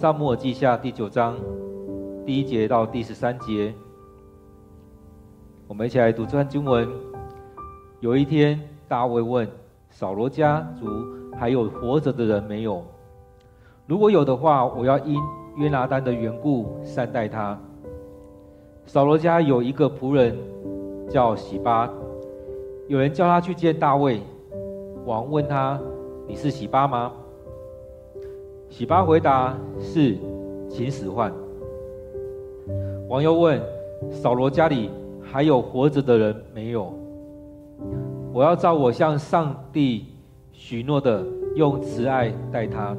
撒母耳记下第九章第一节到第十三节，我们一起来读这段经文。有一天，大卫问扫罗家族还有活着的人没有？如果有的话，我要因约拿单的缘故善待他。扫罗家有一个仆人叫喜巴，有人叫他去见大卫。王问他：“你是喜巴吗？”喜巴回答：“是，请使唤。”王又问：“扫罗家里还有活着的人没有？”我要照我向上帝许诺的，用慈爱待他。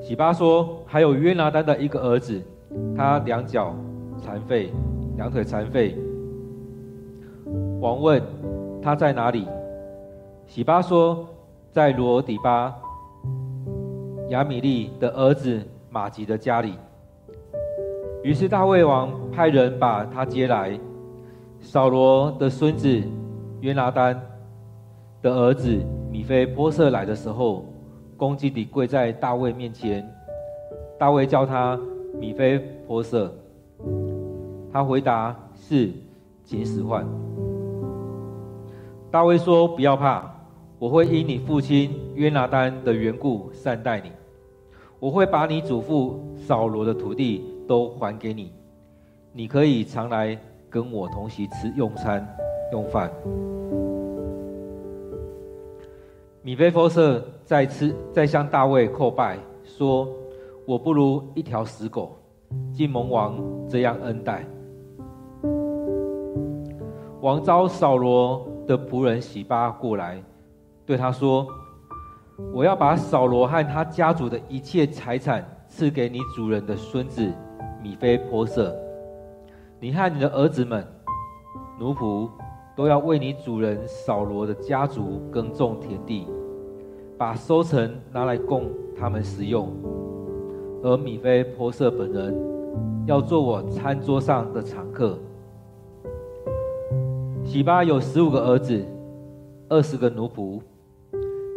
喜巴说：“还有约拿单的一个儿子，他两脚残废，两腿残废。”王问：“他在哪里？”喜巴说：“在罗底巴，亚米利的儿子玛吉的家里。”于是大卫王派人把他接来。扫罗的孙子。约拿单的儿子米非波设来的时候，恭敬地跪在大卫面前。大卫叫他米非波设，他回答是，请使唤。大卫说：“不要怕，我会因你父亲约拿单的缘故善待你，我会把你祖父扫罗的土地都还给你，你可以常来跟我同席吃用餐。”用饭。米非波设再次再向大卫叩拜，说：“我不如一条死狗，竟蒙王这样恩待。”王召扫罗的仆人洗巴过来，对他说：“我要把扫罗和他家族的一切财产赐给你主人的孙子米非波设，你和你的儿子们、奴仆。”都要为你主人扫罗的家族耕种田地，把收成拿来供他们食用。而米非波设本人要做我餐桌上的常客。洗巴有十五个儿子，二十个奴仆。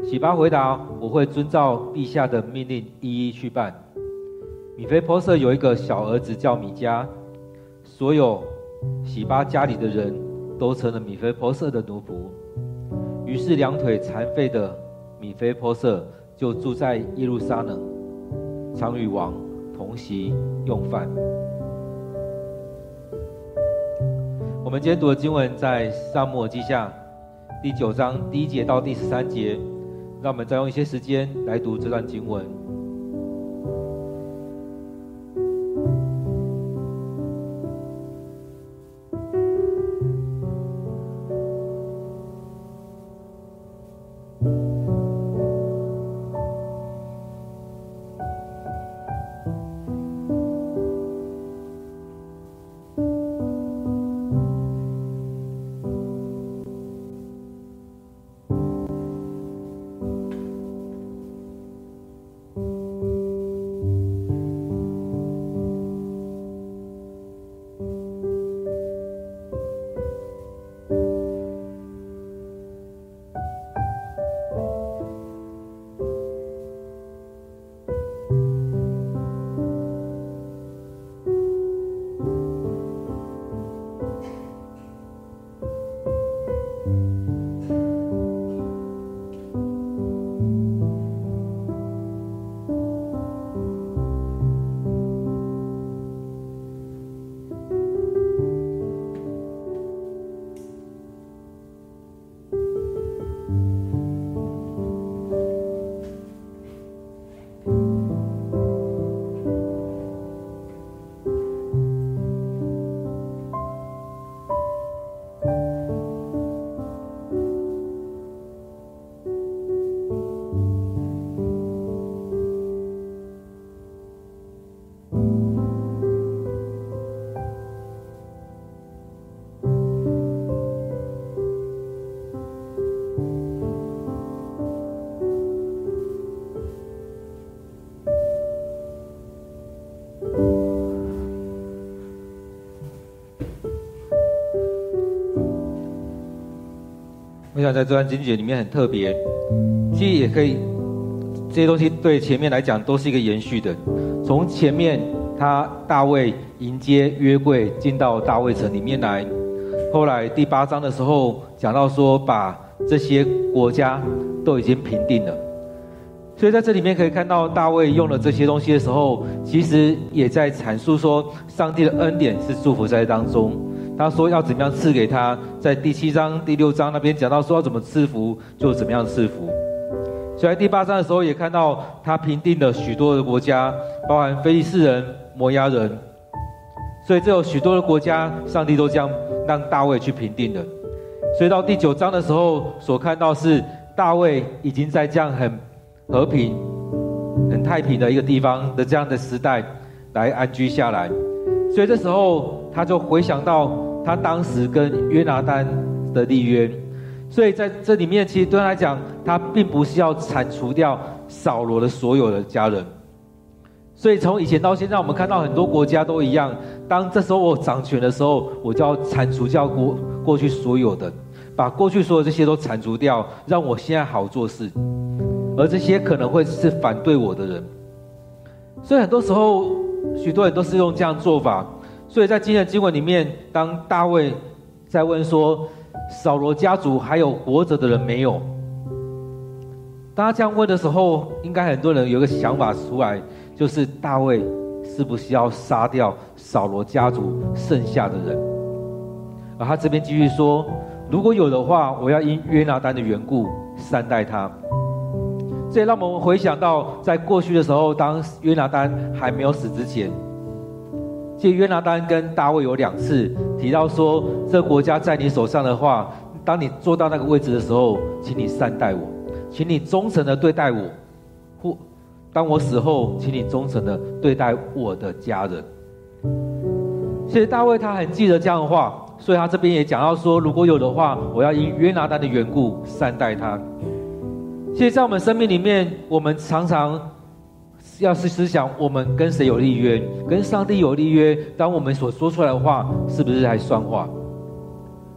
洗巴回答：“我会遵照陛下的命令一一去办。”米非波设有一个小儿子叫米迦，所有洗巴家里的人。都成了米非波设的奴仆，于是两腿残废的米非波设就住在耶路撒冷，常与王同席用饭。我们今天读的经文在撒母耳记下第九章第一节到第十三节，让我们再用一些时间来读这段经文。想在这段经节里面很特别，其实也可以这些东西对前面来讲都是一个延续的。从前面他大卫迎接约柜进到大卫城里面来，后来第八章的时候讲到说，把这些国家都已经平定了。所以在这里面可以看到，大卫用了这些东西的时候，其实也在阐述说，上帝的恩典是祝福在当中。他说要怎么样赐给他，在第七章、第六章那边讲到说要怎么赐福，就怎么样赐福。所以在第八章的时候也看到他平定了许多的国家，包含非利士人、摩押人。所以这有许多的国家，上帝都将让大卫去平定的。所以到第九章的时候所看到是大卫已经在这样很和平、很太平的一个地方的这样的时代来安居下来。所以这时候。他就回想到他当时跟约拿单的立约，所以在这里面，其实对他来讲，他并不是要铲除掉扫罗的所有的家人。所以从以前到现在，我们看到很多国家都一样，当这时候我掌权的时候，我就要铲除掉过过去所有的，把过去所有这些都铲除掉，让我现在好做事。而这些可能会是反对我的人，所以很多时候，许多人都是用这样做法。所以在今天的经文里面，当大卫在问说：“扫罗家族还有活着的人没有？”当他这样问的时候，应该很多人有个想法出来，就是大卫是不是要杀掉扫罗家族剩下的人？而他这边继续说：“如果有的话，我要因约拿单的缘故善待他。”这也让我们回想到，在过去的时候，当约拿单还没有死之前。其实约拿单跟大卫有两次提到说，这国家在你手上的话，当你坐到那个位置的时候，请你善待我，请你忠诚的对待我，或当我死后，请你忠诚的对待我的家人。其实大卫他很记得这样的话，所以他这边也讲到说，如果有的话，我要因约拿单的缘故善待他。其实，在我们生命里面，我们常常。要是思想，我们跟谁有立约？跟上帝有立约。当我们所说出来的话，是不是还算话？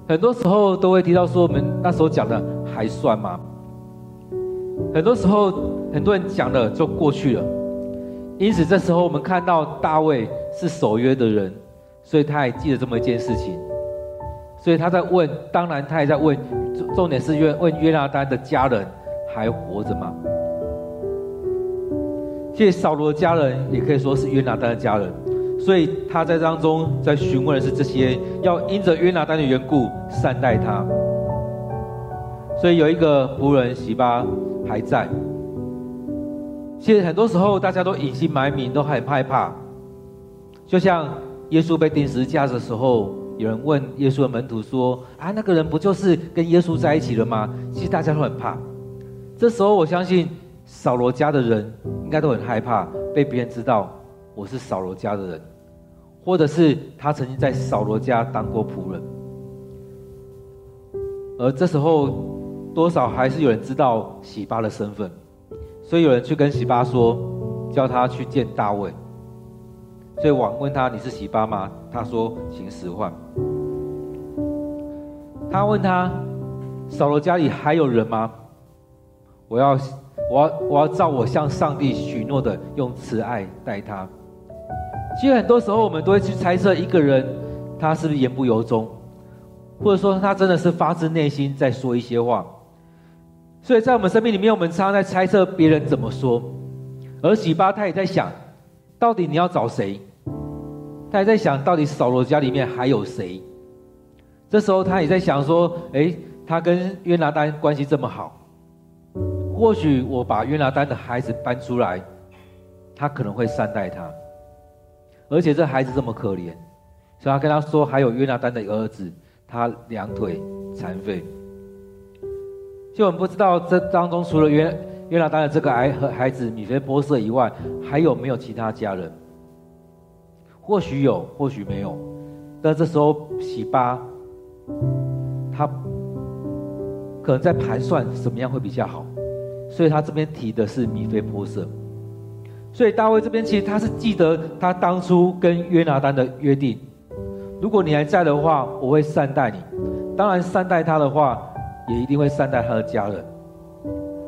很多时候都会提到说，我们那时候讲的还算吗？很多时候，很多人讲了就过去了。因此，这时候我们看到大卫是守约的人，所以他也记得这么一件事情。所以他在问，当然他也在问，重点是问问约拿单的家人还活着吗？其实扫罗的家人也可以说是约拿单的家人，所以他在当中在询问的是这些，要因着约拿单的缘故善待他。所以有一个仆人席巴还在。其实很多时候大家都隐姓埋名，都很害怕。就像耶稣被钉十字架的时候，有人问耶稣的门徒说：“啊，那个人不就是跟耶稣在一起了吗？”其实大家都很怕。这时候我相信。扫罗家的人应该都很害怕被别人知道我是扫罗家的人，或者是他曾经在扫罗家当过仆人。而这时候，多少还是有人知道洗巴的身份，所以有人去跟洗巴说，叫他去见大卫。所以王问他：“你是洗巴吗？”他说：“请使唤。”他问他：“扫罗家里还有人吗？”我要。我要我要照我向上帝许诺的，用慈爱待他。其实很多时候，我们都会去猜测一个人，他是不是言不由衷，或者说他真的是发自内心在说一些话。所以在我们生命里面，我们常常在猜测别人怎么说。而喜巴他也在想，到底你要找谁？他也在想到底扫罗家里面还有谁？这时候他也在想说，诶，他跟约拿单关系这么好。或许我把约拿单的孩子搬出来，他可能会善待他，而且这孩子这么可怜，所以他跟他说，还有约拿单的儿子，他两腿残废。就我们不知道这当中除了约约拿单的这个孩和孩子米非波设以外，还有没有其他家人？或许有，或许没有。但这时候 洗巴，他可能在盘算什么样会比较好。所以他这边提的是米非波设，所以大卫这边其实他是记得他当初跟约拿单的约定，如果你还在的话，我会善待你。当然善待他的话，也一定会善待他的家人。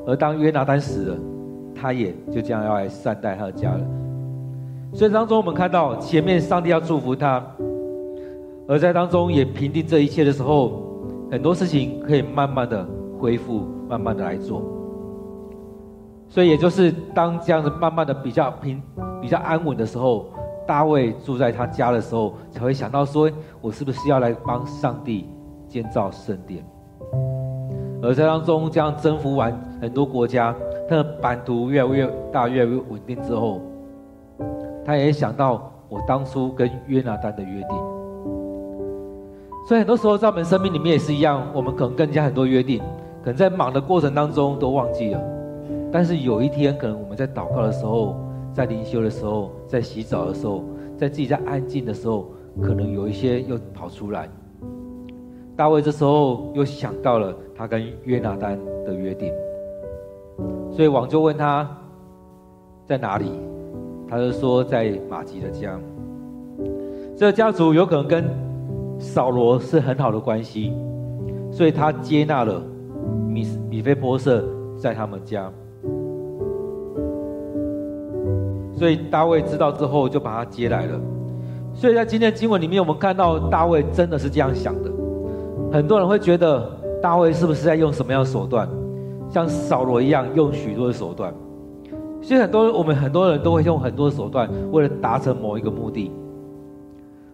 而当约拿单死了，他也就这样要来善待他的家人。所以当中我们看到前面上帝要祝福他，而在当中也平定这一切的时候，很多事情可以慢慢的恢复，慢慢的来做。所以也就是当这样子慢慢的比较平、比较安稳的时候，大卫住在他家的时候，才会想到说：我是不是要来帮上帝建造圣殿？而在当中这样征服完很多国家，他的版图越来越大、越来越稳定之后，他也想到我当初跟约拿单的约定。所以很多时候在我们生命里面也是一样，我们可能更加很多约定，可能在忙的过程当中都忘记了。但是有一天，可能我们在祷告的时候，在灵修的时候，在洗澡的时候，在自己在安静的时候，可能有一些又跑出来。大卫这时候又想到了他跟约拿单的约定，所以王就问他在哪里，他就说在玛吉的家。这个家族有可能跟扫罗是很好的关系，所以他接纳了米米非波设在他们家。所以大卫知道之后就把他接来了。所以在今天的经文里面，我们看到大卫真的是这样想的。很多人会觉得大卫是不是在用什么样的手段，像扫罗一样用许多的手段。所以很多我们很多人都会用很多的手段，为了达成某一个目的。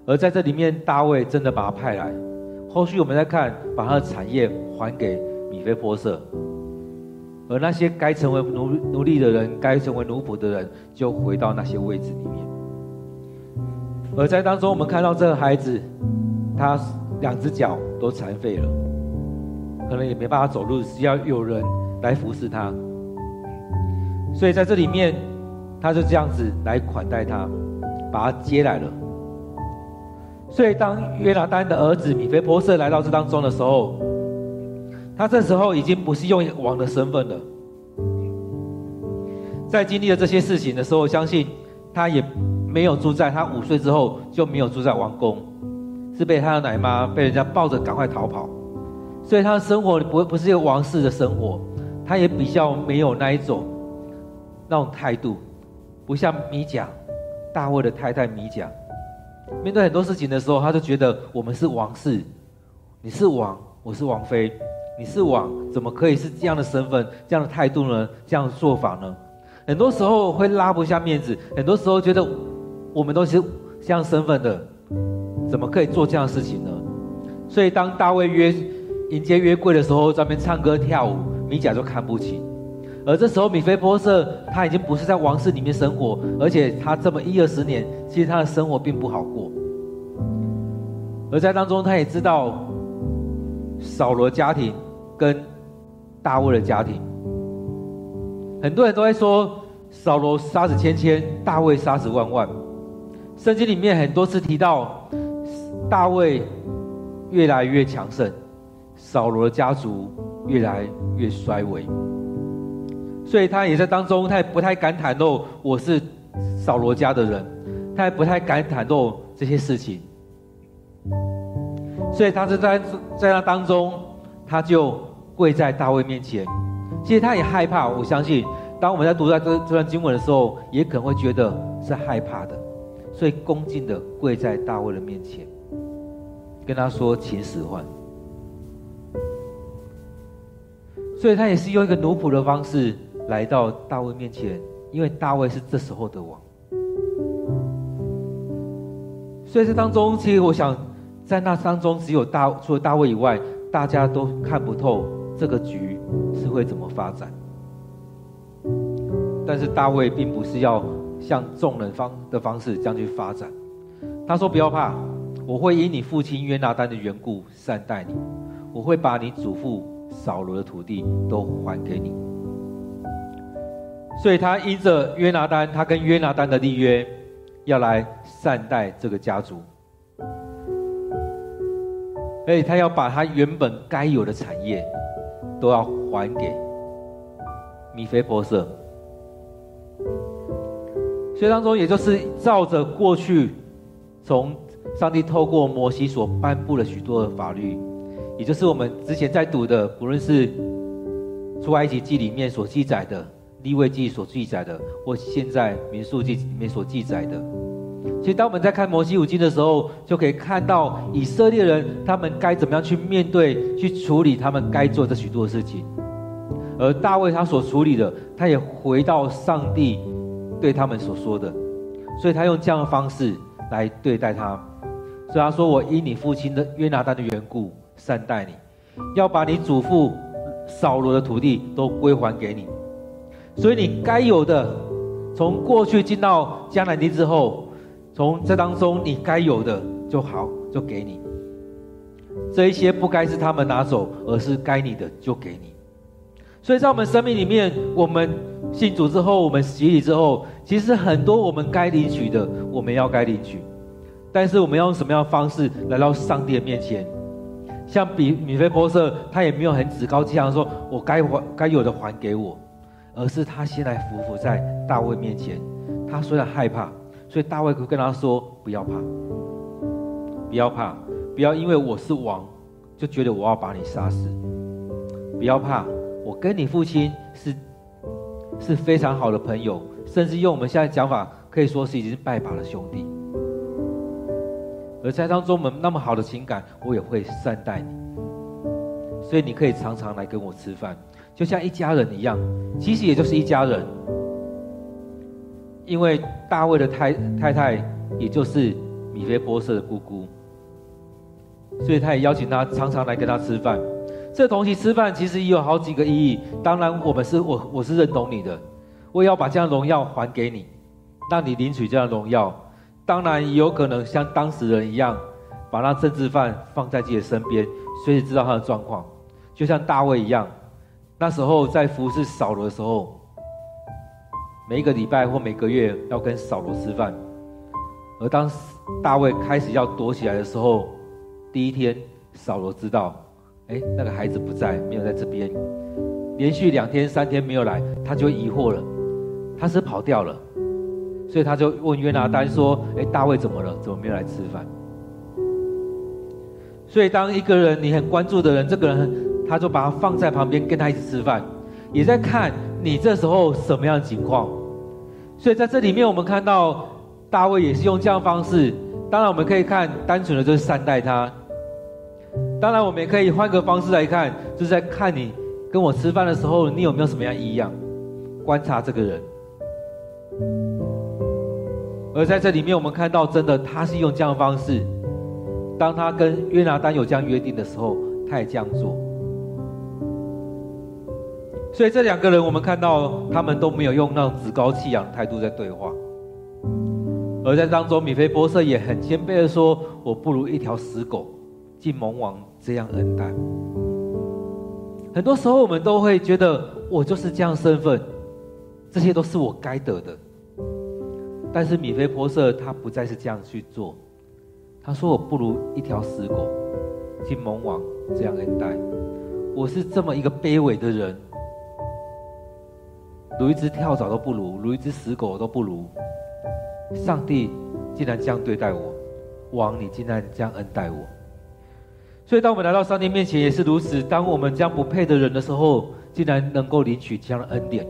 而在这里面，大卫真的把他派来。后续我们再看，把他的产业还给米非波设，而那些该成为奴奴隶的人，该成为奴仆的人，就回到那些位置里面。而在当中，我们看到这个孩子，他。两只脚都残废了，可能也没办法走路，需要有人来服侍他。所以在这里面，他就这样子来款待他，把他接来了。所以当约拿单的儿子米非波设来到这当中的时候，他这时候已经不是用王的身份了。在经历了这些事情的时候，我相信他也没有住在他五岁之后就没有住在王宫。是被他的奶妈被人家抱着赶快逃跑，所以他的生活不不是一个王室的生活，他也比较没有那一种那种态度，不像米甲大卫的太太米甲，面对很多事情的时候，他就觉得我们是王室，你是王，我是王妃，你是王，怎么可以是这样的身份、这样的态度呢？这样的做法呢？很多时候会拉不下面子，很多时候觉得我们都是这样身份的。怎么可以做这样的事情呢？所以当大卫约迎接约柜的时候，在那边唱歌跳舞，米甲就看不起。而这时候米非波设他已经不是在王室里面生活，而且他这么一二十年，其实他的生活并不好过。而在当中，他也知道扫罗家庭跟大卫的家庭，很多人都会说扫罗杀死千千，大卫杀死万万。圣经里面很多次提到。大卫越来越强盛，扫罗的家族越来越衰微，所以他也在当中，他也不太敢袒露我是扫罗家的人，他也不太敢袒露这些事情，所以他是在在那当中，他就跪在大卫面前。其实他也害怕，我相信，当我们在读在这这段经文的时候，也可能会觉得是害怕的，所以恭敬的跪在大卫的面前。跟他说，请使唤，所以他也是用一个奴仆的方式来到大卫面前，因为大卫是这时候的王。所以这当中，其实我想，在那当中，只有大除了大卫以外，大家都看不透这个局是会怎么发展。但是大卫并不是要像众人方的方式这样去发展，他说：“不要怕。”我会因你父亲约拿单的缘故善待你，我会把你祖父扫罗的土地都还给你。所以他依着约拿单，他跟约拿单的立约，要来善待这个家族，而且他要把他原本该有的产业都要还给米非波设。所以当中，也就是照着过去从。上帝透过摩西所颁布了许多的法律，也就是我们之前在读的，不论是出埃及记里面所记载的利未记所记载的，或现在民数记里面所记载的。其实，当我们在看摩西五经的时候，就可以看到以色列人他们该怎么样去面对、去处理他们该做的许多事情。而大卫他所处理的，他也回到上帝对他们所说的，所以他用这样的方式来对待他。所以他说：“我因你父亲的约拿单的缘故善待你，要把你祖父扫罗的土地都归还给你。所以你该有的，从过去进到迦南地之后，从这当中你该有的就好，就给你。这一些不该是他们拿走，而是该你的就给你。”所以在我们生命里面，我们信主之后，我们洗礼之后，其实很多我们该领取的，我们要该领取。但是我们要用什么样的方式来到上帝的面前？像比米非波设，他也没有很趾高气扬说：“我该还该有的还给我。”而是他先来俯伏在大卫面前。他虽然害怕，所以大卫跟他说：“不要怕，不要怕，不要因为我是王，就觉得我要把你杀死。不要怕。”我跟你父亲是是非常好的朋友，甚至用我们现在讲法，可以说是已经是拜把的兄弟。而在当中，我们那么好的情感，我也会善待你。所以你可以常常来跟我吃饭，就像一家人一样。其实也就是一家人，因为大卫的太太太，也就是米非波设的姑姑，所以他也邀请他常常来跟他吃饭。这同席吃饭其实也有好几个意义。当然，我们是我我是认同你的，我也要把这样的荣耀还给你，让你领取这样的荣耀。当然，也有可能像当时人一样，把那政治犯放在自己的身边，随时知道他的状况。就像大卫一样，那时候在服侍扫罗的时候，每一个礼拜或每个月要跟扫罗吃饭。而当大卫开始要躲起来的时候，第一天扫罗知道。哎，那个孩子不在，没有在这边。连续两天、三天没有来，他就疑惑了，他是跑掉了，所以他就问约拿单说：“哎，大卫怎么了？怎么没有来吃饭？”所以，当一个人你很关注的人，这个人他就把他放在旁边，跟他一起吃饭，也在看你这时候什么样的情况。所以在这里面，我们看到大卫也是用这样方式。当然，我们可以看单纯的就是善待他。当然，我们也可以换个方式来看，就是在看你跟我吃饭的时候，你有没有什么样异样？观察这个人。而在这里面，我们看到，真的他是用这样方式。当他跟约拿单有这样约定的时候，他也这样做。所以这两个人，我们看到他们都没有用那种趾高气扬的态度在对话。而在当中，米非波设也很谦卑的说：“我不如一条死狗。”竟蒙王这样恩待，很多时候我们都会觉得我就是这样身份，这些都是我该得的。但是米非波设他不再是这样去做，他说我不如一条死狗，竟蒙王这样恩待。我是这么一个卑微的人，如一只跳蚤都不如，如一只死狗都不如。上帝竟然这样对待我，王你竟然这样恩待我。所以，当我们来到上帝面前也是如此。当我们这样不配的人的时候，竟然能够领取这样的恩典，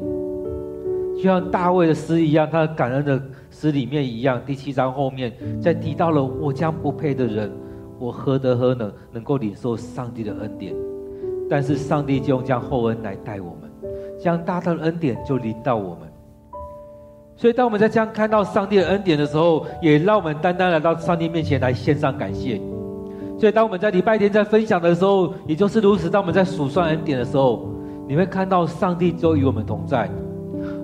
就像大卫的诗一样，他感恩的诗里面一样。第七章后面再提到了我将不配的人，我何德何能能够领受上帝的恩典？但是上帝就用这样厚恩来待我们，这样大大的恩典就临到我们。所以，当我们在这样看到上帝的恩典的时候，也让我们单单来到上帝面前来献上感谢。所以，当我们在礼拜天在分享的时候，也就是如此。当我们在数算恩典的时候，你会看到上帝就与我们同在，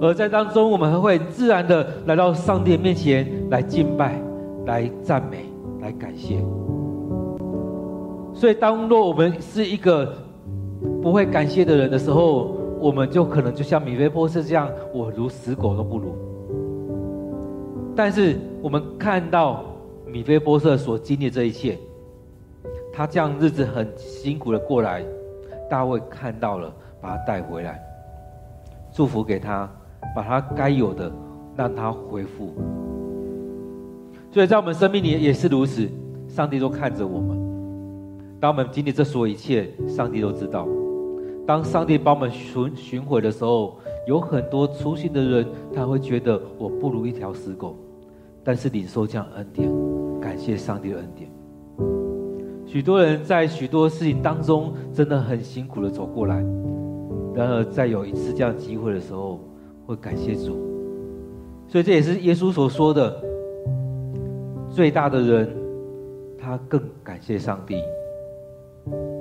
而在当中，我们还会自然的来到上帝面前来敬拜、来赞美、来感谢。所以，当若我们是一个不会感谢的人的时候，我们就可能就像米非波设这样，我如死狗都不如。但是，我们看到米非波设所经历这一切。他这样日子很辛苦的过来，大卫看到了，把他带回来，祝福给他，把他该有的让他恢复。所以在我们生命里也是如此，上帝都看着我们。当我们经历这所有一切，上帝都知道。当上帝把我们寻寻回的时候，有很多粗心的人，他会觉得我不如一条死狗。但是领受这样恩典，感谢上帝的恩典。许多人在许多事情当中真的很辛苦的走过来，然而在有一次这样机会的时候，会感谢主。所以这也是耶稣所说的，最大的人，他更感谢上帝。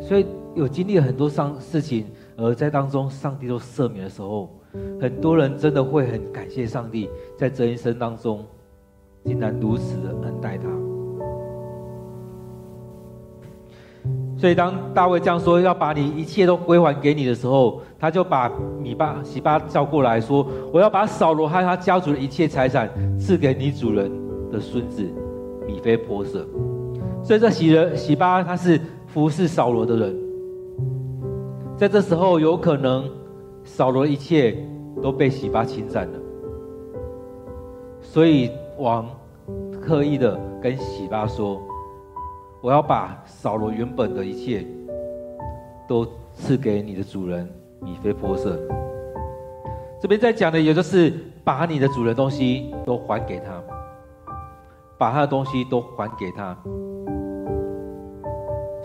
所以有经历很多伤事情，而在当中上帝都赦免的时候，很多人真的会很感谢上帝，在这一生当中，竟然如此的恩待他。所以当大卫这样说要把你一切都归还给你的时候，他就把米巴洗巴叫过来说：“我要把扫罗和他家族的一切财产赐给你主人的孙子米非波设。”所以这洗人洗巴他是。服侍扫罗的人，在这时候有可能扫罗一切都被洗巴侵占了，所以王刻意的跟洗巴说：“我要把扫罗原本的一切都赐给你的主人米非波设。”这边在讲的也就是把你的主人东西都还给他，把他的东西都还给他。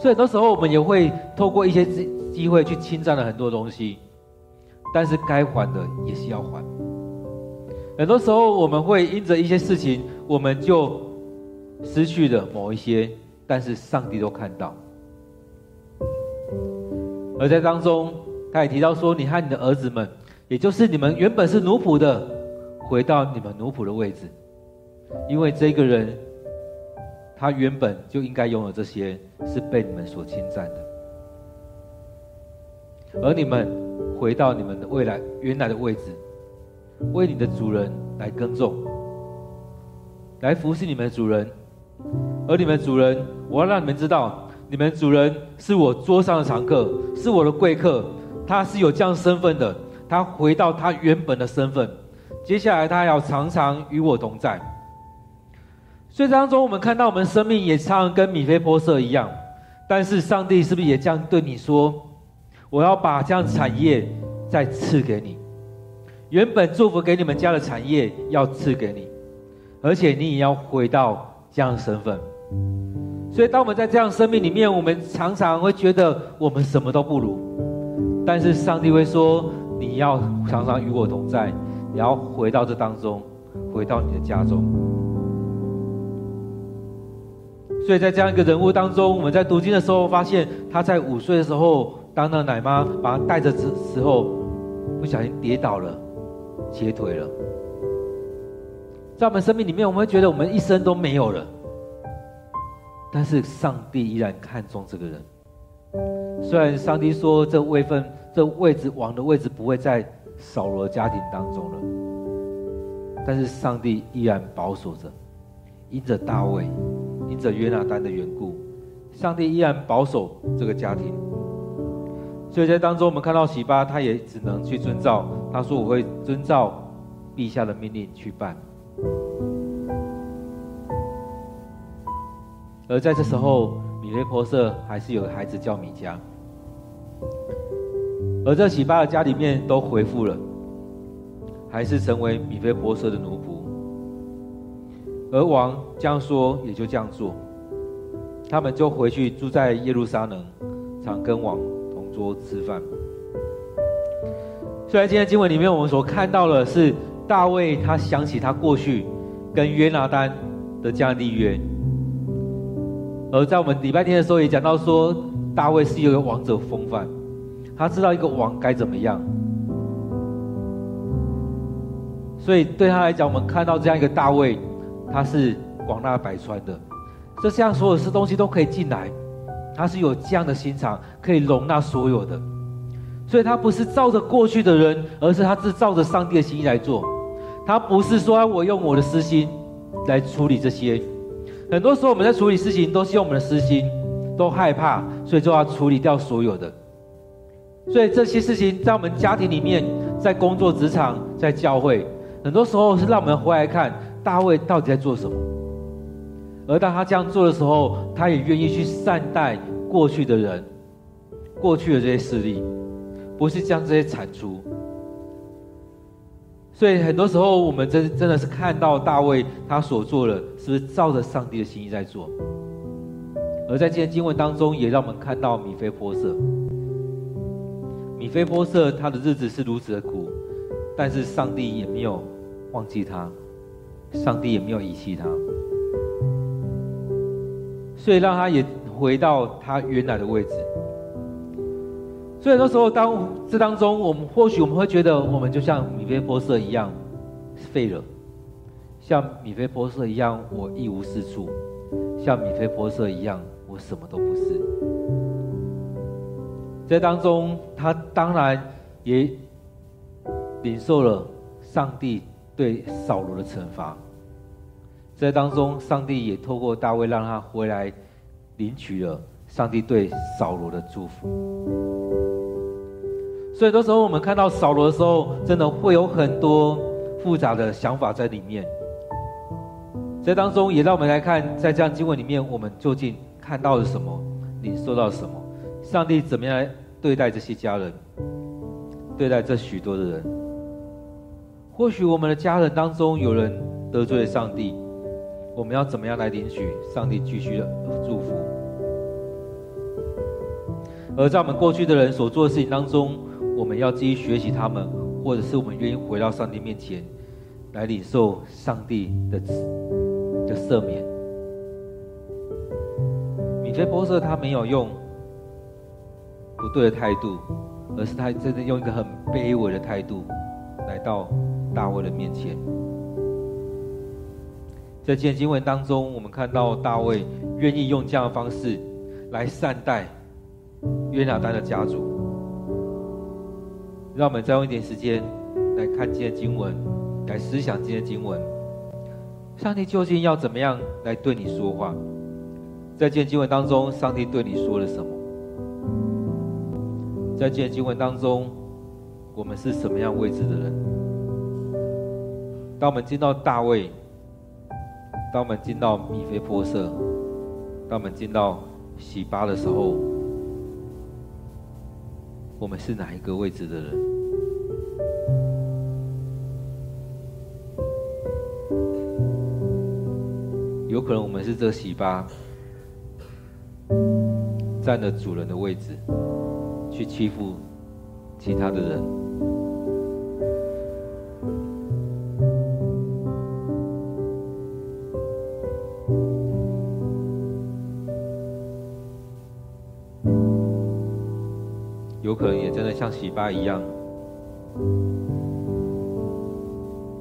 所以很多时候，我们也会透过一些机机会去侵占了很多东西，但是该还的也是要还。很多时候，我们会因着一些事情，我们就失去了某一些，但是上帝都看到。而在当中，他也提到说：“你和你的儿子们，也就是你们原本是奴仆的，回到你们奴仆的位置，因为这个人。”他原本就应该拥有这些，是被你们所侵占的。而你们回到你们的未来原来的位置，为你的主人来耕种，来服侍你们的主人。而你们主人，我要让你们知道，你们主人是我桌上的常客，是我的贵客。他是有这样身份的，他回到他原本的身份。接下来，他要常常与我同在。所以当中，我们看到我们生命也常常跟米非波设一样，但是上帝是不是也这样对你说：“我要把这样产业再赐给你，原本祝福给你们家的产业要赐给你，而且你也要回到这样的身份。”所以，当我们在这样生命里面，我们常常会觉得我们什么都不如，但是上帝会说：“你要常常与我同在，你要回到这当中，回到你的家中。”所以在这样一个人物当中，我们在读经的时候发现，他在五岁的时候，当那奶妈把他带着的时候，不小心跌倒了，切腿了。在我们生命里面，我们会觉得我们一生都没有了，但是上帝依然看重这个人。虽然上帝说这位分、这位置王的位置不会在扫罗家庭当中了，但是上帝依然保守着，因着大卫。因着约拿单的缘故，上帝依然保守这个家庭。所以在当中，我们看到洗巴，他也只能去遵照。他说：“我会遵照陛下的命令去办。”而在这时候，米非波设还是有孩子叫米迦，而这洗巴的家里面都回复了，还是成为米非波设的奴仆。而王这样说，也就这样做。他们就回去住在耶路撒冷，常跟王同桌吃饭。虽然今天经文里面我们所看到的是大卫，他想起他过去跟约拿单的这样立约。而在我们礼拜天的时候也讲到说，大卫是一个王者风范，他知道一个王该怎么样。所以对他来讲，我们看到这样一个大卫。他是广纳百川的，这这样所有的东西都可以进来，他是有这样的心肠，可以容纳所有的，所以他不是照着过去的人，而是他是照着上帝的心意来做。他不是说我用我的私心来处理这些，很多时候我们在处理事情都是用我们的私心，都害怕，所以就要处理掉所有的。所以这些事情在我们家庭里面，在工作职场，在教会，很多时候是让我们回来看。大卫到底在做什么？而当他这样做的时候，他也愿意去善待过去的人，过去的这些势力，不是将这些铲除。所以很多时候，我们真真的是看到大卫他所做的，是不是照着上帝的心意在做？而在今天经文当中，也让我们看到米非波色。米非波色他的日子是如此的苦，但是上帝也没有忘记他，上帝也没有遗弃他，所以让他也回到他原来的位置。所以那时候，当这当中，我们或许我们会觉得，我们就像米非波设一样废了，像米非波设一样，我一无是处，像米非波设一样，我什么都不是。在当中，他当然也领受了上帝对扫罗的惩罚。在当中，上帝也透过大卫让他回来领取了上帝对扫罗的祝福。所以，有时候我们看到扫罗的时候，真的会有很多复杂的想法在里面。在当中，也让我们来看，在这样经文里面，我们究竟看到了什么，你受到了什么？上帝怎么样来对待这些家人，对待这许多的人？或许我们的家人当中有人得罪了上帝，我们要怎么样来领取上帝继续的祝福？而在我们过去的人所做的事情当中，我们要继续学习他们，或者是我们愿意回到上帝面前，来领受上帝的的赦免。米非波设他没有用不对的态度，而是他真的用一个很卑微的态度来到大卫的面前。在今天经文当中，我们看到大卫愿意用这样的方式来善待约拿单的家族。让我们再用一点时间来看今天的经文，来思想今天的经文。上帝究竟要怎么样来对你说话？在今天经文当中，上帝对你说了什么？在今天经文当中，我们是什么样位置的人？当我们见到大卫，当我们进到米菲波设，当我们进到洗巴的时候。我们是哪一个位置的人？有可能我们是这洗巴，占了主人的位置，去欺负其他的人。洗巴一样，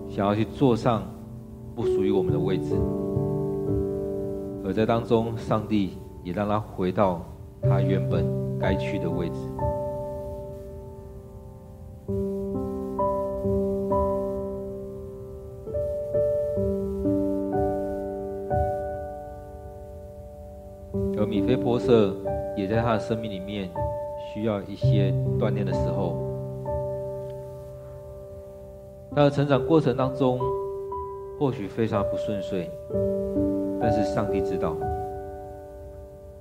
想要去坐上不属于我们的位置，而在当中，上帝也让他回到他原本该去的位置。而米非波设也在他的生命里面。需要一些锻炼的时候，他的成长过程当中，或许非常不顺遂，但是上帝知道。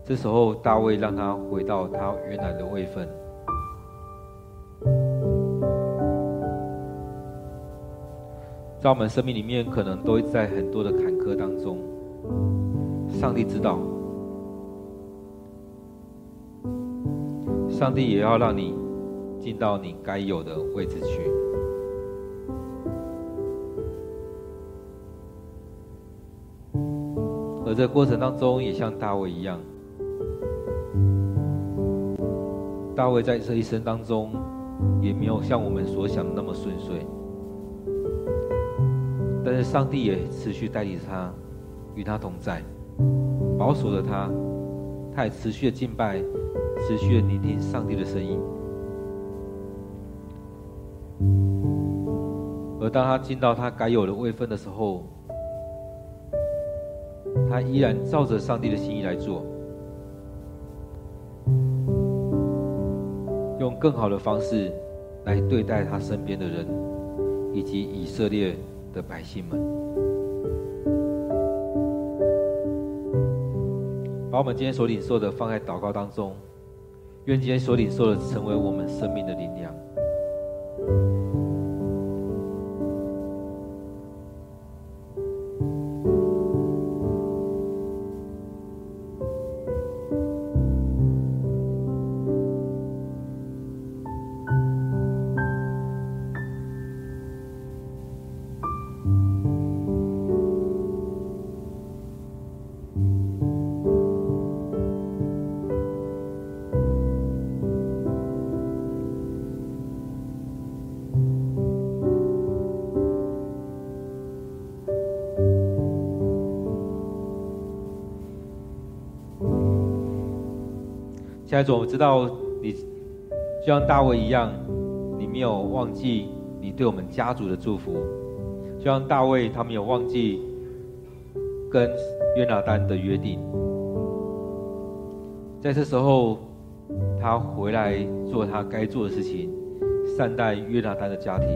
这时候大卫让他回到他原来的位分。在我们生命里面，可能都在很多的坎坷当中，上帝知道。上帝也要让你进到你该有的位置去，而这过程当中也像大卫一样，大卫在这一生当中也没有像我们所想的那么顺遂，但是上帝也持续带领他，与他同在，保守着他，他也持续的敬拜。持续的聆听上帝的声音，而当他进到他该有的位分的时候，他依然照着上帝的心意来做，用更好的方式来对待他身边的人，以及以色列的百姓们，把我们今天所领受的放在祷告当中。愿今天所领受的成为我们生命的力量。主，我知道你就像大卫一样，你没有忘记你对我们家族的祝福，就像大卫他没有忘记跟约拿单的约定。在这时候，他回来做他该做的事情，善待约拿单的家庭。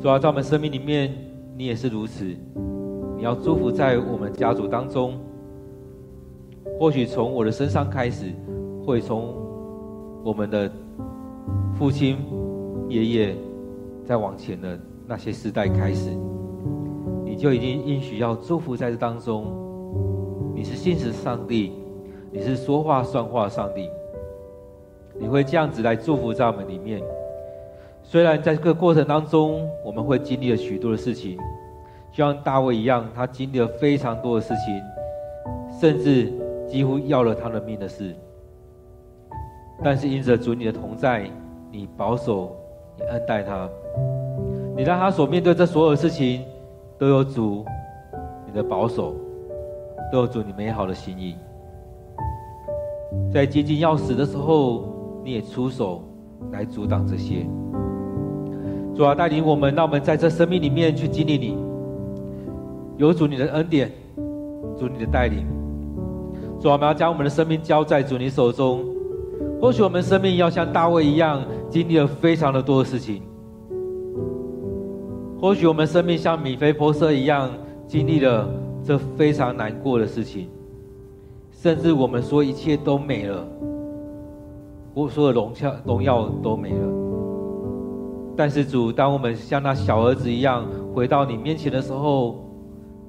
主要在我们生命里面，你也是如此。你要祝福在我们家族当中，或许从我的身上开始，会从我们的父亲、爷爷再往前的那些世代开始，你就已经应许要祝福在这当中。你是信实上帝，你是说话算话上帝，你会这样子来祝福在我们里面。虽然在这个过程当中，我们会经历了许多的事情。就像大卫一样，他经历了非常多的事情，甚至几乎要了他的命的事。但是因着主你的同在，你保守，你恩待他，你让他所面对这所有的事情，都有主你的保守，都有主你美好的心意。在接近要死的时候，你也出手来阻挡这些。主要带领我们，让我们在这生命里面去经历你。有主你的恩典，主你的带领，主，我们要将我们的生命交在主你手中。或许我们生命要像大卫一样，经历了非常的多的事情；或许我们生命像米非波设一样，经历了这非常难过的事情，甚至我们说一切都没了，我所有的荣耀荣耀都没了。但是主，当我们像那小儿子一样回到你面前的时候，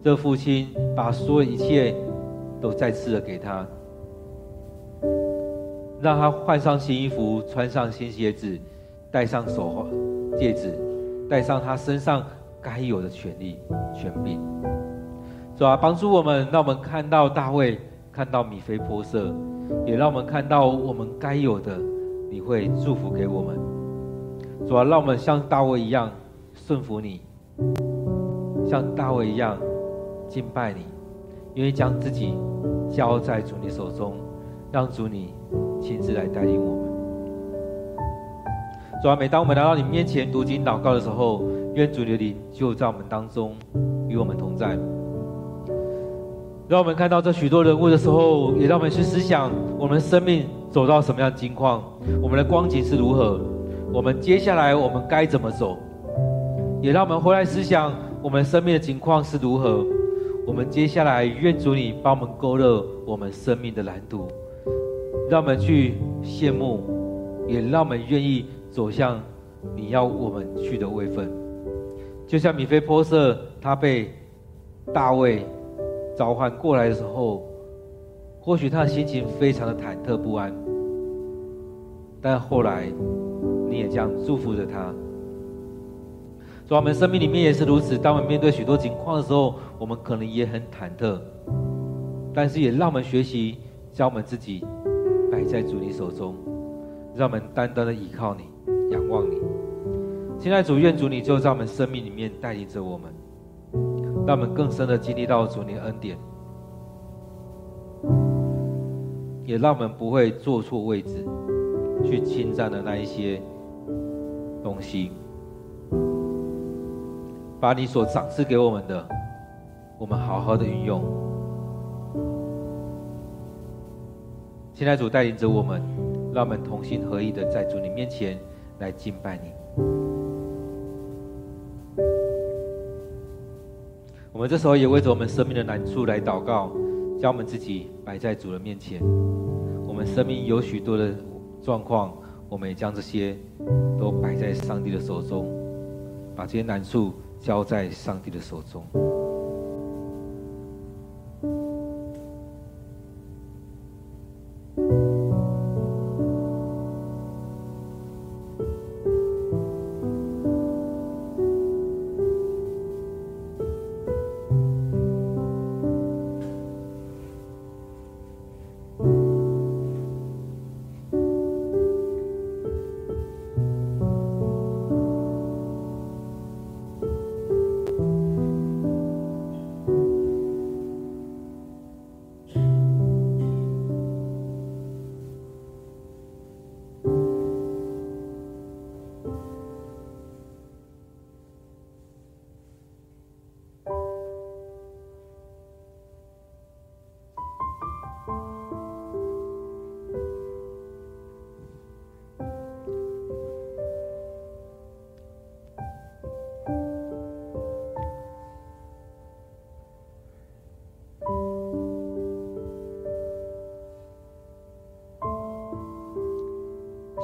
这父亲把所有一切都再次的给他，让他换上新衣服，穿上新鞋子，戴上手环、戒指，戴上他身上该有的权利、权柄，主啊，帮助我们，让我们看到大卫，看到米非波设，也让我们看到我们该有的，你会祝福给我们。主啊，让我们像大卫一样顺服你，像大卫一样。敬拜你，愿意将自己交在主你手中，让主你亲自来带领我们。主啊，每当我们来到你面前读经祷告的时候，愿主你的灵就在我们当中，与我们同在。让我们看到这许多人物的时候，也让我们去思想我们生命走到什么样的境况，我们的光景是如何，我们接下来我们该怎么走？也让我们回来思想我们生命的情况是如何。我们接下来，愿主你帮我们勾勒我们生命的蓝图，让我们去羡慕，也让我们愿意走向你要我们去的位分。就像米非波设，他被大卫召唤过来的时候，或许他的心情非常的忐忑不安，但后来你也这样祝福着他。在我们生命里面也是如此。当我们面对许多情况的时候，我们可能也很忐忑，但是也让我们学习将我们自己摆在主你手中，让我们单单的依靠你，仰望你。现在主愿主你就在我们生命里面带领着我们，让我们更深的经历到主你的恩典，也让我们不会坐错位置，去侵占的那一些东西。把你所赏赐给我们的，我们好好的运用。现在主带领着我们，让我们同心合意的在主你面前来敬拜你。我们这时候也为着我们生命的难处来祷告，将我们自己摆在主的面前。我们生命有许多的状况，我们也将这些都摆在上帝的手中，把这些难处。交在上帝的手中。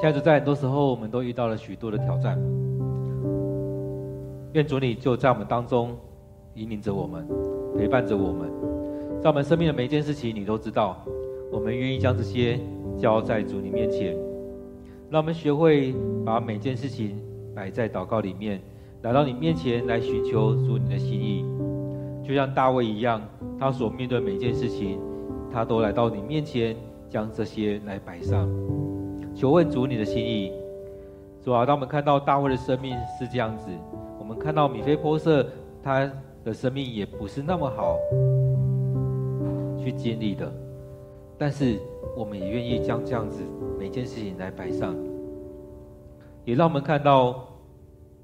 现在就在很多时候，我们都遇到了许多的挑战。愿主你就在我们当中引领着我们，陪伴着我们，在我们生命的每一件事情，你都知道。我们愿意将这些交在主你面前，让我们学会把每件事情摆在祷告里面，来到你面前来寻求主你的心意。就像大卫一样，他所面对每件事情，他都来到你面前，将这些来摆上，求问主你的心意。主啊，当我们看到大卫的生命是这样子，我们看到米非波设他的生命也不是那么好去经历的。但是，我们也愿意将这样子每件事情来摆上，也让我们看到，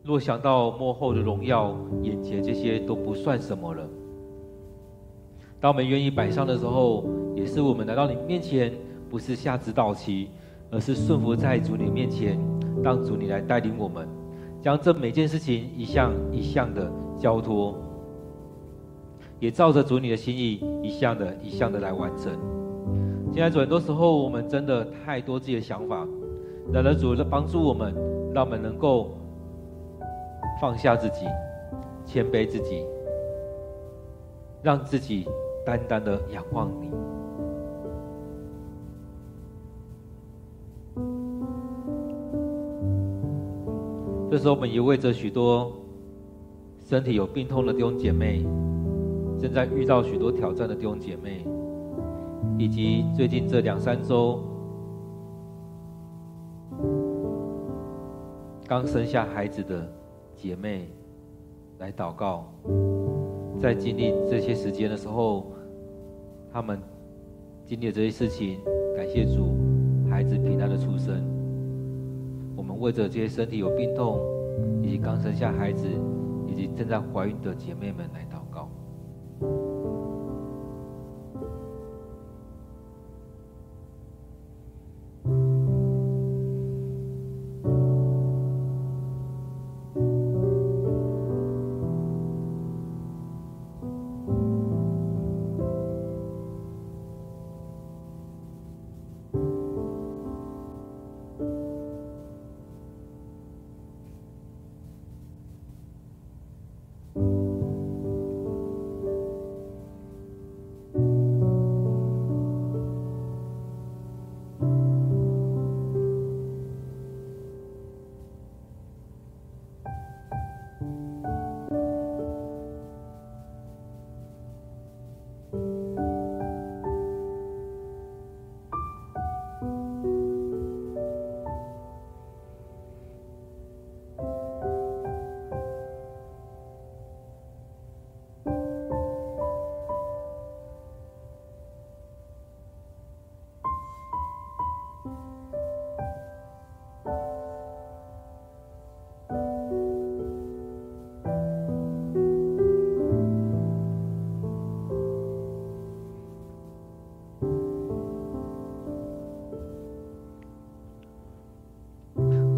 若想到幕后的荣耀，眼前这些都不算什么了。当我们愿意摆上的时候，也是我们来到你面前，不是下指导棋，而是顺服在主你面前，让主你来带领我们，将这每件事情一项一项的交托，也照着主你的心意，一项的一项的来完成。现在主，很多时候我们真的太多自己的想法，然而主的帮助我们，让我们能够放下自己，谦卑自己，让自己单单的仰望你。这时候，我们也为着许多身体有病痛的弟兄姐妹，正在遇到许多挑战的弟兄姐妹。以及最近这两三周刚生下孩子的姐妹来祷告，在经历这些时间的时候，他们经历这些事情，感谢主，孩子平安的出生。或者这些身体有病痛，以及刚生下孩子，以及正在怀孕的姐妹们来到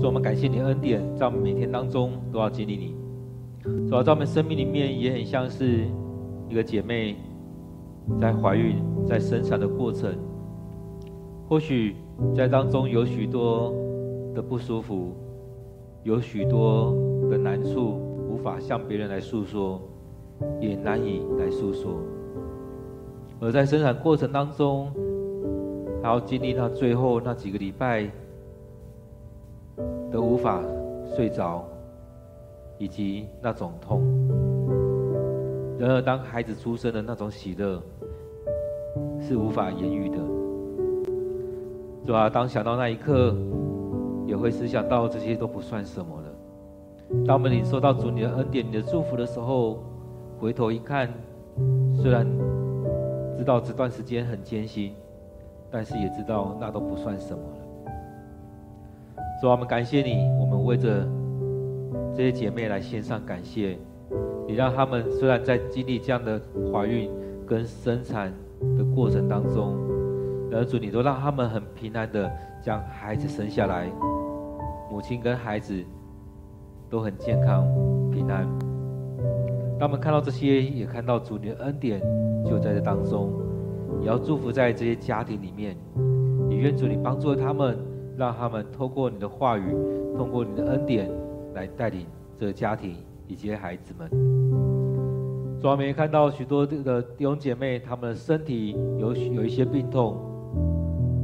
我们感谢你的恩典，在我们每天当中都要经历你。主要在我们生命里面也很像是一个姐妹在怀孕、在生产的过程，或许在当中有许多的不舒服，有许多的难处无法向别人来诉说，也难以来诉说。而在生产过程当中，还要经历到最后那几个礼拜。都无法睡着，以及那种痛。然而，当孩子出生的那种喜乐，是无法言喻的。主啊，当想到那一刻，也会思想到这些都不算什么了。当我们领受到主你的恩典、你的祝福的时候，回头一看，虽然知道这段时间很艰辛，但是也知道那都不算什么了。主啊，我们感谢你，我们为着这些姐妹来献上感谢。你让他们虽然在经历这样的怀孕跟生产的过程当中，而主你都让他们很平安的将孩子生下来，母亲跟孩子都很健康平安。当我们看到这些，也看到主你的恩典就在这当中，也要祝福在这些家庭里面。也愿主你帮助他们。让他们透过你的话语，通过你的恩典来带领这个家庭以及孩子们。主啊，我们也看到许多的弟兄姐妹，他们的身体有有一些病痛，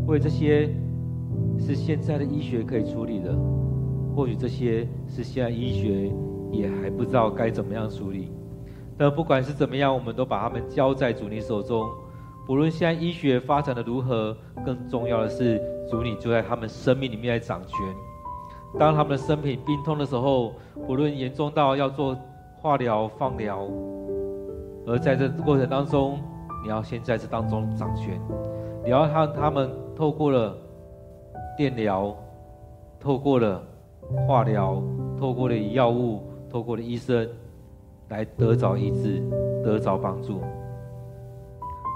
为这些是现在的医学可以处理的，或许这些是现在医学也还不知道该怎么样处理。但不管是怎么样，我们都把他们交在主你手中。不论现在医学发展的如何，更重要的是，主你就在他们生命里面来掌权。当他们的生命病痛的时候，不论严重到要做化疗、放疗，而在这过程当中，你要先在这当中掌权。你要让他们透过了电疗，透过了化疗，透过了药物，透过了医生。来得着医治，得着帮助。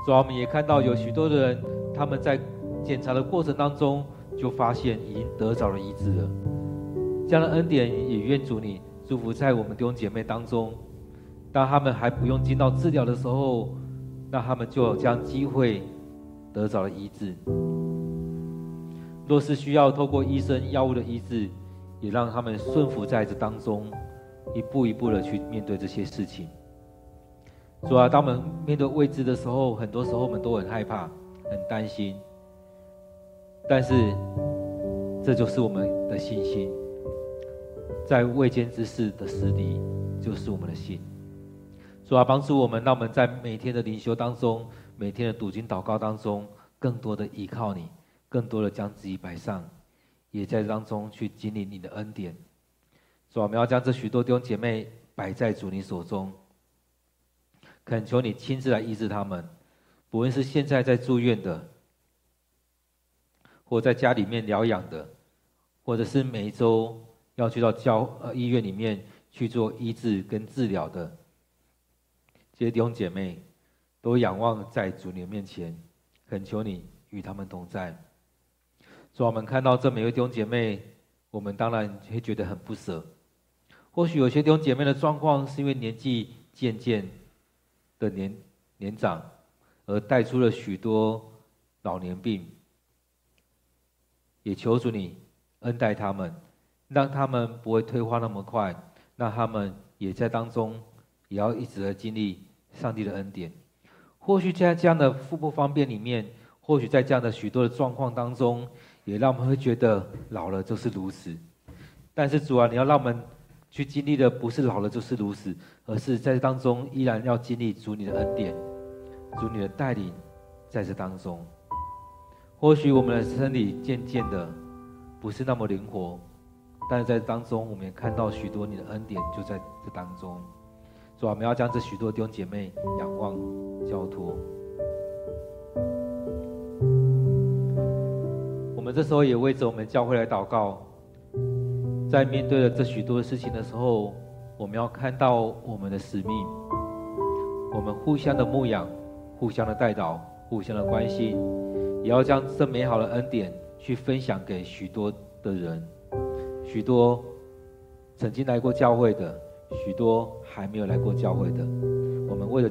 所以我们也看到有许多的人，他们在检查的过程当中，就发现已经得着了医治了。这样的恩典也愿主你祝福在我们弟兄姐妹当中。当他们还不用进到治疗的时候，那他们就有这样机会得着了医治。若是需要透过医生药物的医治，也让他们顺服在这当中。一步一步的去面对这些事情。主啊，当我们面对未知的时候，很多时候我们都很害怕、很担心。但是，这就是我们的信心。在未见之事的实底，就是我们的信。主啊，帮助我们，让我们在每天的灵修当中、每天的读经祷告当中，更多的依靠你，更多的将自己摆上，也在当中去经历你的恩典。主，我们要将这许多弟兄姐妹摆在主你手中，恳求你亲自来医治他们，不论是现在在住院的，或在家里面疗养的，或者是每一周要去到教呃医院里面去做医治跟治疗的，这些弟兄姐妹都仰望在主你面前，恳求你与他们同在。主，我们看到这每位弟兄姐妹，我们当然会觉得很不舍。或许有些弟兄姐妹的状况，是因为年纪渐渐的年年长，而带出了许多老年病。也求主你恩待他们，让他们不会退化那么快，那他们也在当中也要一直的经历上帝的恩典。或许在这样的腹部方便里面，或许在这样的许多的状况当中，也让我们会觉得老了就是如此。但是主啊，你要让我们。去经历的不是老了就是如此，而是在当中依然要经历主你的恩典，主你的带领，在这当中。或许我们的身体渐渐的不是那么灵活，但是在当中我们也看到许多你的恩典就在这当中。主啊，我们要将这许多弟兄姐妹仰望交托。我们这时候也为着我们教会来祷告。在面对了这许多的事情的时候，我们要看到我们的使命，我们互相的牧养，互相的带导，互相的关心，也要将这美好的恩典去分享给许多的人，许多曾经来过教会的，许多还没有来过教会的，我们为了